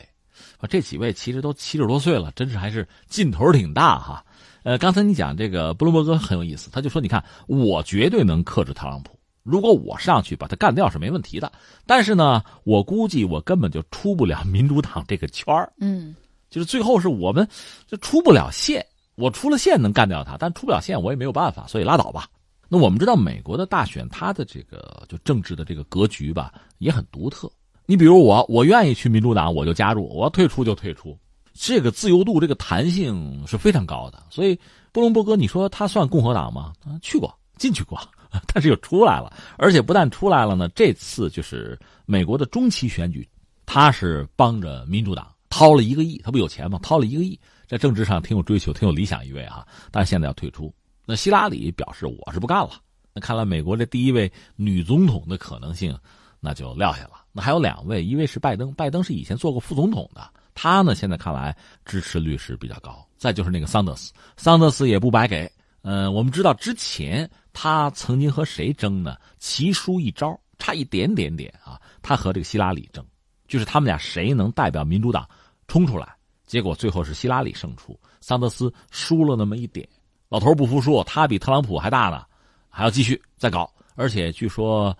这几位其实都七十多岁了，真是还是劲头挺大哈。呃，刚才你讲这个布隆伯格很有意思，他就说：“你看，我绝对能克制特朗普，如果我上去把他干掉是没问题的。但是呢，我估计我根本就出不了民主党这个圈儿。嗯，就是最后是我们就出不了线，我出了线能干掉他，但出不了线我也没有办法，所以拉倒吧。那我们知道美国的大选，它的这个就政治的这个格局吧，也很独特。你比如我，我愿意去民主党，我就加入；我要退出就退出。”这个自由度、这个弹性是非常高的，所以布隆伯格，你说他算共和党吗？去过，进去过，*laughs* 但是又出来了。而且不但出来了呢，这次就是美国的中期选举，他是帮着民主党掏了一个亿，他不有钱吗？掏了一个亿，在政治上挺有追求、挺有理想一位哈。但是现在要退出，那希拉里表示我是不干了。那看来美国这第一位女总统的可能性那就撂下了。那还有两位，一位是拜登，拜登是以前做过副总统的。他呢，现在看来支持率是比较高。再就是那个桑德斯，桑德斯也不白给。嗯，我们知道之前他曾经和谁争呢？棋输一招，差一点点点啊。他和这个希拉里争，就是他们俩谁能代表民主党冲出来？结果最后是希拉里胜出，桑德斯输了那么一点。老头不服输，他比特朗普还大呢，还要继续再搞。而且据说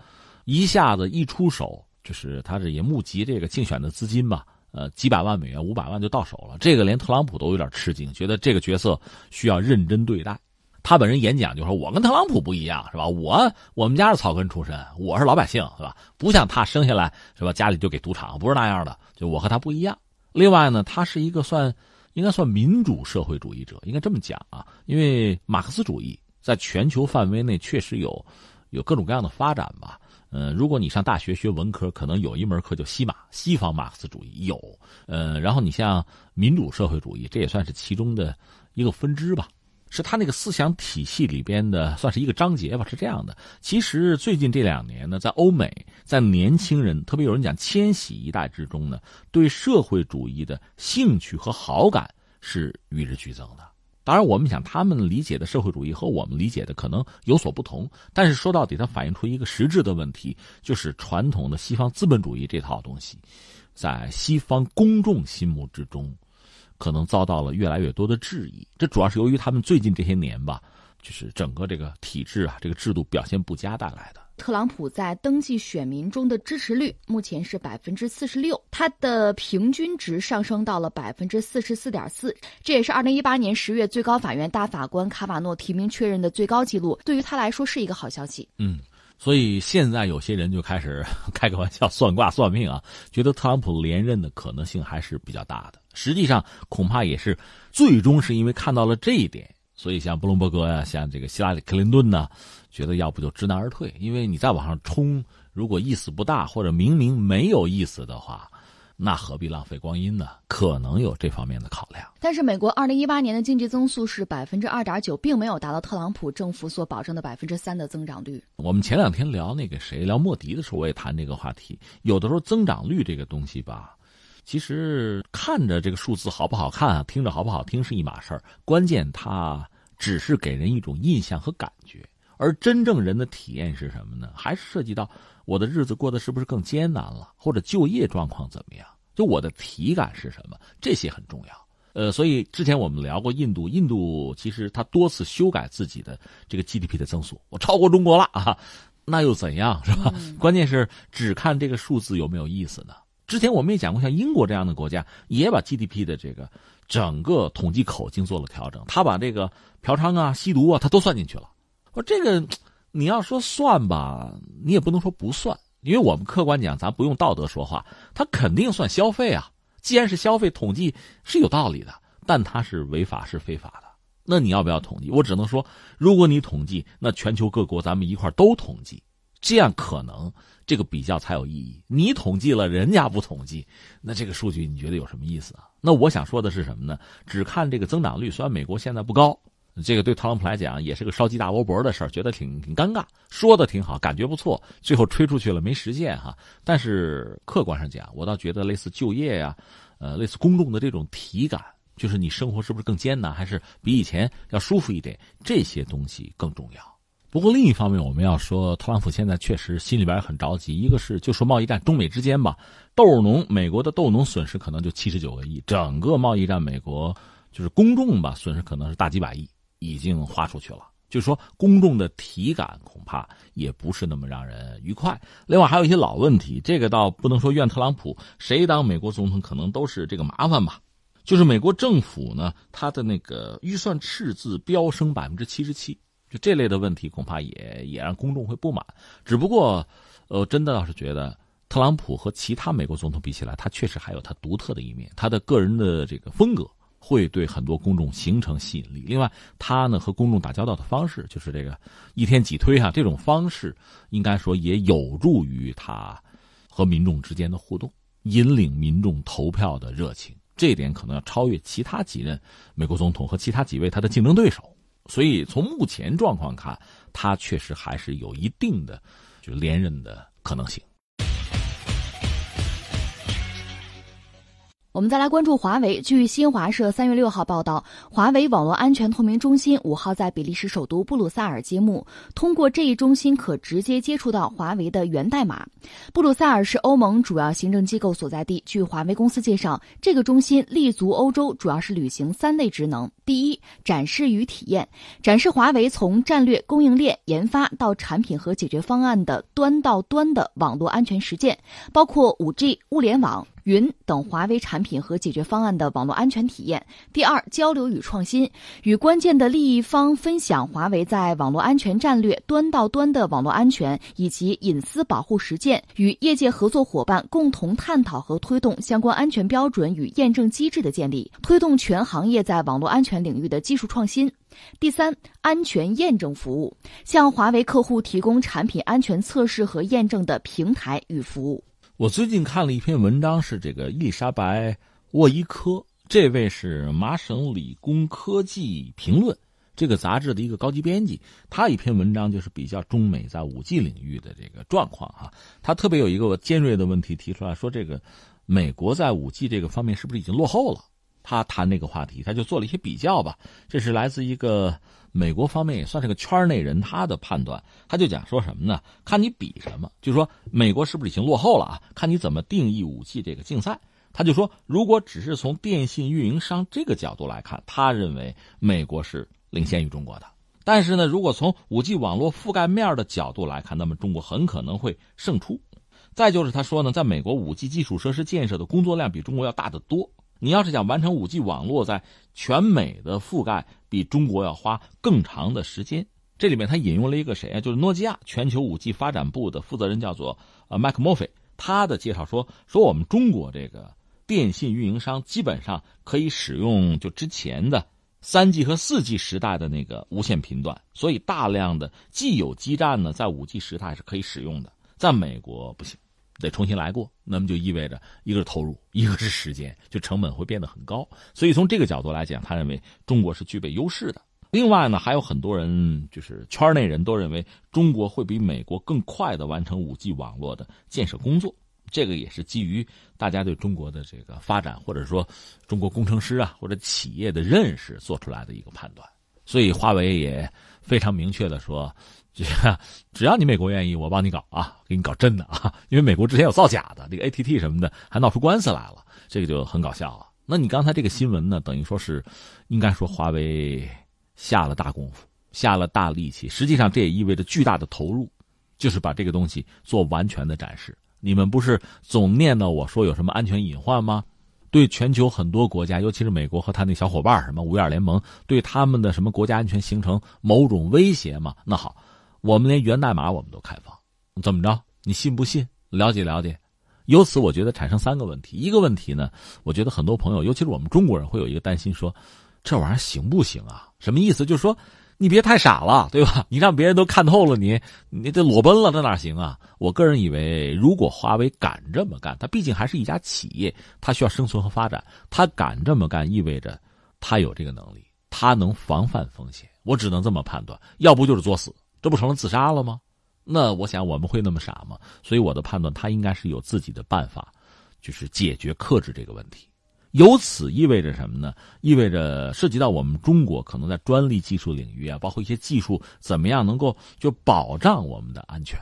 一下子一出手，就是他这也募集这个竞选的资金吧。呃，几百万美元、五百万就到手了，这个连特朗普都有点吃惊，觉得这个角色需要认真对待。他本人演讲就说：“我跟特朗普不一样，是吧？我我们家是草根出身，我是老百姓，是吧？不像他生下来是吧，家里就给赌场，不是那样的。就我和他不一样。另外呢，他是一个算应该算民主社会主义者，应该这么讲啊，因为马克思主义在全球范围内确实有有各种各样的发展吧。”嗯，如果你上大学学文科，可能有一门课叫西马，西方马克思主义有。呃，然后你像民主社会主义，这也算是其中的一个分支吧，是他那个思想体系里边的，算是一个章节吧。是这样的。其实最近这两年呢，在欧美，在年轻人，特别有人讲千禧一代之中呢，对社会主义的兴趣和好感是与日俱增的。当然，我们想他们理解的社会主义和我们理解的可能有所不同，但是说到底，它反映出一个实质的问题，就是传统的西方资本主义这套东西，在西方公众心目之中，可能遭到了越来越多的质疑。这主要是由于他们最近这些年吧，就是整个这个体制啊，这个制度表现不佳带来的。特朗普在登记选民中的支持率目前是百分之四十六，他的平均值上升到了百分之四十四点四，这也是二零一八年十月最高法院大法官卡瓦诺提名确认的最高纪录。对于他来说是一个好消息。嗯，所以现在有些人就开始 *laughs* 开个玩笑，算卦算命啊，觉得特朗普连任的可能性还是比较大的。实际上，恐怕也是最终是因为看到了这一点。所以，像布隆伯格呀，像这个希拉里·克林顿呢，觉得要不就知难而退，因为你再往上冲，如果意思不大，或者明明没有意思的话，那何必浪费光阴呢？可能有这方面的考量。但是，美国二零一八年的经济增速是百分之二点九，并没有达到特朗普政府所保证的百分之三的增长率。我们前两天聊那个谁，聊莫迪的时候，我也谈这个话题。有的时候，增长率这个东西吧。其实看着这个数字好不好看啊，听着好不好听是一码事儿，关键它只是给人一种印象和感觉，而真正人的体验是什么呢？还是涉及到我的日子过得是不是更艰难了，或者就业状况怎么样？就我的体感是什么？这些很重要。呃，所以之前我们聊过印度，印度其实它多次修改自己的这个 GDP 的增速，我超过中国了啊，那又怎样是吧？关键是只看这个数字有没有意思呢？之前我们也讲过，像英国这样的国家也把 GDP 的这个整个统计口径做了调整，他把这个嫖娼啊、吸毒啊，他都算进去了。我这个你要说算吧，你也不能说不算，因为我们客观讲，咱不用道德说话，他肯定算消费啊。既然是消费，统计是有道理的，但它是违法是非法的。那你要不要统计？我只能说，如果你统计，那全球各国咱们一块都统计。这样可能这个比较才有意义。你统计了，人家不统计，那这个数据你觉得有什么意思啊？那我想说的是什么呢？只看这个增长率，虽然美国现在不高，这个对特朗普来讲也是个烧鸡大窝脖的事儿，觉得挺挺尴尬。说的挺好，感觉不错，最后吹出去了没实现哈。但是客观上讲，我倒觉得类似就业呀，呃，类似公众的这种体感，就是你生活是不是更艰难，还是比以前要舒服一点，这些东西更重要。不过另一方面，我们要说，特朗普现在确实心里边很着急。一个是就说贸易战，中美之间吧，豆农美国的豆农损失可能就七十九个亿，整个贸易战美国就是公众吧损失可能是大几百亿，已经花出去了。就是说，公众的体感恐怕也不是那么让人愉快。另外，还有一些老问题，这个倒不能说怨特朗普，谁当美国总统可能都是这个麻烦吧。就是美国政府呢，它的那个预算赤字飙升百分之七十七，就这类的问题，恐怕也也让公众会不满。只不过，呃，真的倒是觉得特朗普和其他美国总统比起来，他确实还有他独特的一面，他的个人的这个风格。会对很多公众形成吸引力。另外，他呢和公众打交道的方式，就是这个一天几推啊，这种方式应该说也有助于他和民众之间的互动，引领民众投票的热情。这一点可能要超越其他几任美国总统和其他几位他的竞争对手。所以，从目前状况看，他确实还是有一定的就连任的可能性。我们再来关注华为。据新华社三月六号报道，华为网络安全透明中心五号在比利时首都布鲁塞尔揭幕。通过这一中心，可直接接触到华为的源代码。布鲁塞尔是欧盟主要行政机构所在地。据华为公司介绍，这个中心立足欧洲，主要是履行三类职能：第一，展示与体验，展示华为从战略、供应链、研发到产品和解决方案的端到端的网络安全实践，包括五 G、物联网。云等华为产品和解决方案的网络安全体验。第二，交流与创新，与关键的利益方分享华为在网络安全战略端到端的网络安全以及隐私保护实践，与业界合作伙伴共同探讨和推动相关安全标准与验证机制的建立，推动全行业在网络安全领域的技术创新。第三，安全验证服务，向华为客户提供产品安全测试和验证的平台与服务。我最近看了一篇文章，是这个伊丽莎白·沃伊科，这位是麻省理工科技评论这个杂志的一个高级编辑。他一篇文章就是比较中美在五 G 领域的这个状况哈。他特别有一个尖锐的问题提出来说，这个美国在五 G 这个方面是不是已经落后了？他谈这个话题，他就做了一些比较吧。这是来自一个。美国方面也算是个圈内人，他的判断，他就讲说什么呢？看你比什么，就说美国是不是已经落后了啊？看你怎么定义武器这个竞赛。他就说，如果只是从电信运营商这个角度来看，他认为美国是领先于中国的。但是呢，如果从五 G 网络覆盖面的角度来看，那么中国很可能会胜出。再就是他说呢，在美国五 G 基础设施建设的工作量比中国要大得多。你要是想完成五 G 网络在全美的覆盖，比中国要花更长的时间。这里面他引用了一个谁啊？就是诺基亚全球五 G 发展部的负责人，叫做呃麦克莫菲。他的介绍说，说我们中国这个电信运营商基本上可以使用就之前的三 G 和四 G 时代的那个无线频段，所以大量的既有基站呢，在五 G 时代是可以使用的，在美国不行。得重新来过，那么就意味着一个是投入，一个是时间，就成本会变得很高。所以从这个角度来讲，他认为中国是具备优势的。另外呢，还有很多人就是圈内人都认为中国会比美国更快的完成五 G 网络的建设工作。这个也是基于大家对中国的这个发展，或者说中国工程师啊或者企业的认识做出来的一个判断。所以华为也非常明确的说。就只要你美国愿意，我帮你搞啊，给你搞真的啊！因为美国之前有造假的，这个 ATT 什么的还闹出官司来了，这个就很搞笑了。那你刚才这个新闻呢，等于说是，应该说华为下了大功夫，下了大力气。实际上这也意味着巨大的投入，就是把这个东西做完全的展示。你们不是总念叨我说有什么安全隐患吗？对全球很多国家，尤其是美国和他那小伙伴什么五眼联盟，对他们的什么国家安全形成某种威胁吗？那好。我们连源代码我们都开放，怎么着？你信不信？了解了解。由此，我觉得产生三个问题。一个问题呢，我觉得很多朋友，尤其是我们中国人，会有一个担心：说这玩意儿行不行啊？什么意思？就是说你别太傻了，对吧？你让别人都看透了你，你这裸奔了，那哪行啊？我个人以为，如果华为敢这么干，它毕竟还是一家企业，它需要生存和发展，它敢这么干，意味着它有这个能力，它能防范风险。我只能这么判断，要不就是作死。这不成了自杀了吗？那我想我们会那么傻吗？所以我的判断，他应该是有自己的办法，就是解决克制这个问题。由此意味着什么呢？意味着涉及到我们中国可能在专利技术领域啊，包括一些技术怎么样能够就保障我们的安全，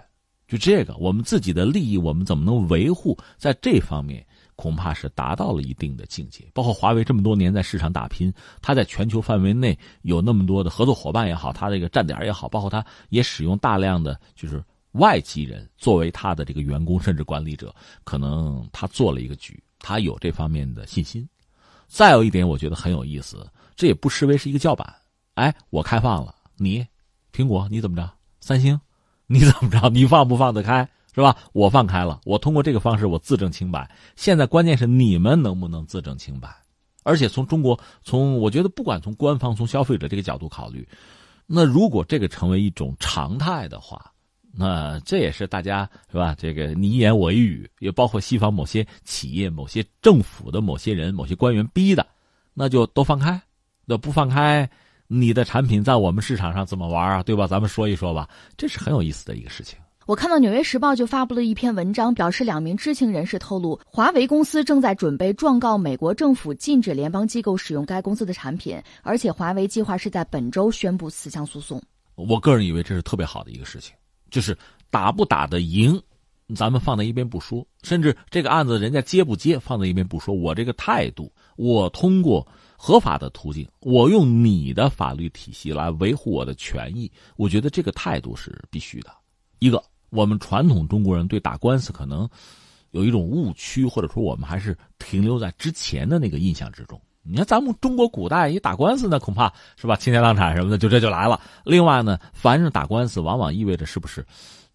就这个我们自己的利益，我们怎么能维护？在这方面恐怕是达到了一定的境界。包括华为这么多年在市场打拼，它在全球范围内有那么多的合作伙伴也好，它这个站点也好，包括它也使用大量的就是外籍人作为它的这个员工甚至管理者，可能他做了一个局。他有这方面的信心，再有一点，我觉得很有意思，这也不失为是一个叫板。哎，我开放了，你，苹果你怎么着？三星，你怎么着？你放不放得开是吧？我放开了，我通过这个方式我自证清白。现在关键是你们能不能自证清白？而且从中国，从我觉得不管从官方从消费者这个角度考虑，那如果这个成为一种常态的话。那这也是大家是吧？这个你一言我一语，也包括西方某些企业、某些政府的某些人、某些官员逼的，那就都放开，那不放开，你的产品在我们市场上怎么玩啊？对吧？咱们说一说吧，这是很有意思的一个事情。我看到《纽约时报》就发布了一篇文章，表示两名知情人士透露，华为公司正在准备状告美国政府，禁止联邦机构使用该公司的产品，而且华为计划是在本周宣布此项诉讼。我个人以为这是特别好的一个事情。就是打不打得赢，咱们放在一边不说，甚至这个案子人家接不接放在一边不说，我这个态度，我通过合法的途径，我用你的法律体系来维护我的权益，我觉得这个态度是必须的。一个，我们传统中国人对打官司可能有一种误区，或者说我们还是停留在之前的那个印象之中。你看，咱们中国古代一打官司呢，恐怕是吧，倾家荡产什么的，就这就来了。另外呢，凡是打官司，往往意味着是不是，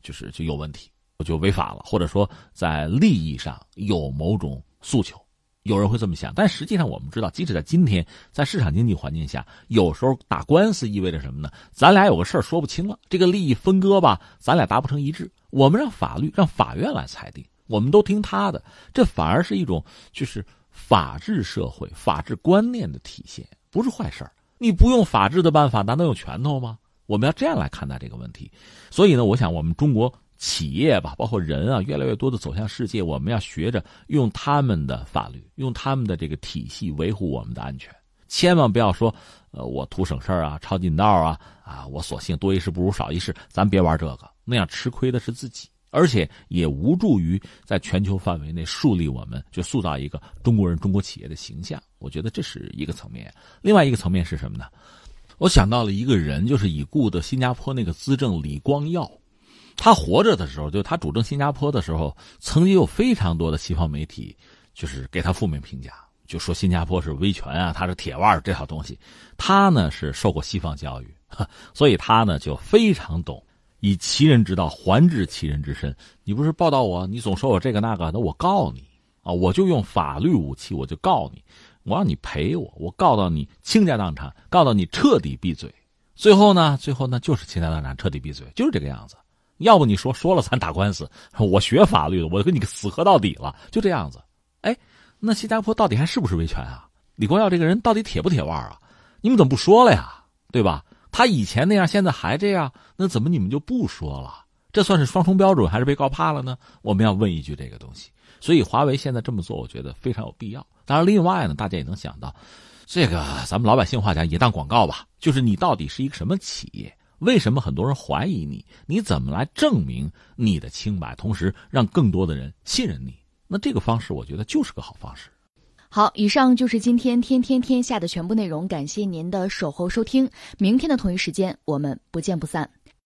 就是就有问题，就违法了，或者说在利益上有某种诉求，有人会这么想。但实际上，我们知道，即使在今天，在市场经济环境下，有时候打官司意味着什么呢？咱俩有个事儿说不清了，这个利益分割吧，咱俩达不成一致，我们让法律让法院来裁定，我们都听他的，这反而是一种就是。法治社会、法治观念的体现不是坏事你不用法治的办法，难道有拳头吗？我们要这样来看待这个问题。所以呢，我想我们中国企业吧，包括人啊，越来越多的走向世界，我们要学着用他们的法律，用他们的这个体系维护我们的安全。千万不要说，呃，我图省事啊，抄近道啊，啊，我索性多一事不如少一事，咱别玩这个，那样吃亏的是自己。而且也无助于在全球范围内树立我们就塑造一个中国人、中国企业的形象。我觉得这是一个层面。另外一个层面是什么呢？我想到了一个人，就是已故的新加坡那个资政李光耀。他活着的时候，就他主政新加坡的时候，曾经有非常多的西方媒体就是给他负面评价，就说新加坡是威权啊，他是铁腕这套东西。他呢是受过西方教育，所以他呢就非常懂。以其人之道还治其人之身，你不是报道我？你总说我这个那个，那我告你啊！我就用法律武器，我就告你，我让你赔我，我告到你倾家荡产，告到你彻底闭嘴。最后呢，最后呢就是倾家荡产，彻底闭嘴，就是这个样子。要不你说说了，咱打官司，我学法律的，我跟你死磕到底了，就这样子。哎，那新加坡到底还是不是维权啊？李光耀这个人到底铁不铁腕啊？你们怎么不说了呀？对吧？他以前那样，现在还这样，那怎么你们就不说了？这算是双重标准，还是被告怕了呢？我们要问一句这个东西。所以华为现在这么做，我觉得非常有必要。当然，另外呢，大家也能想到，这个咱们老百姓话讲也当广告吧，就是你到底是一个什么企业？为什么很多人怀疑你？你怎么来证明你的清白？同时让更多的人信任你？那这个方式，我觉得就是个好方式。好，以上就是今天天天天下的全部内容，感谢您的守候收听，明天的同一时间我们不见不散。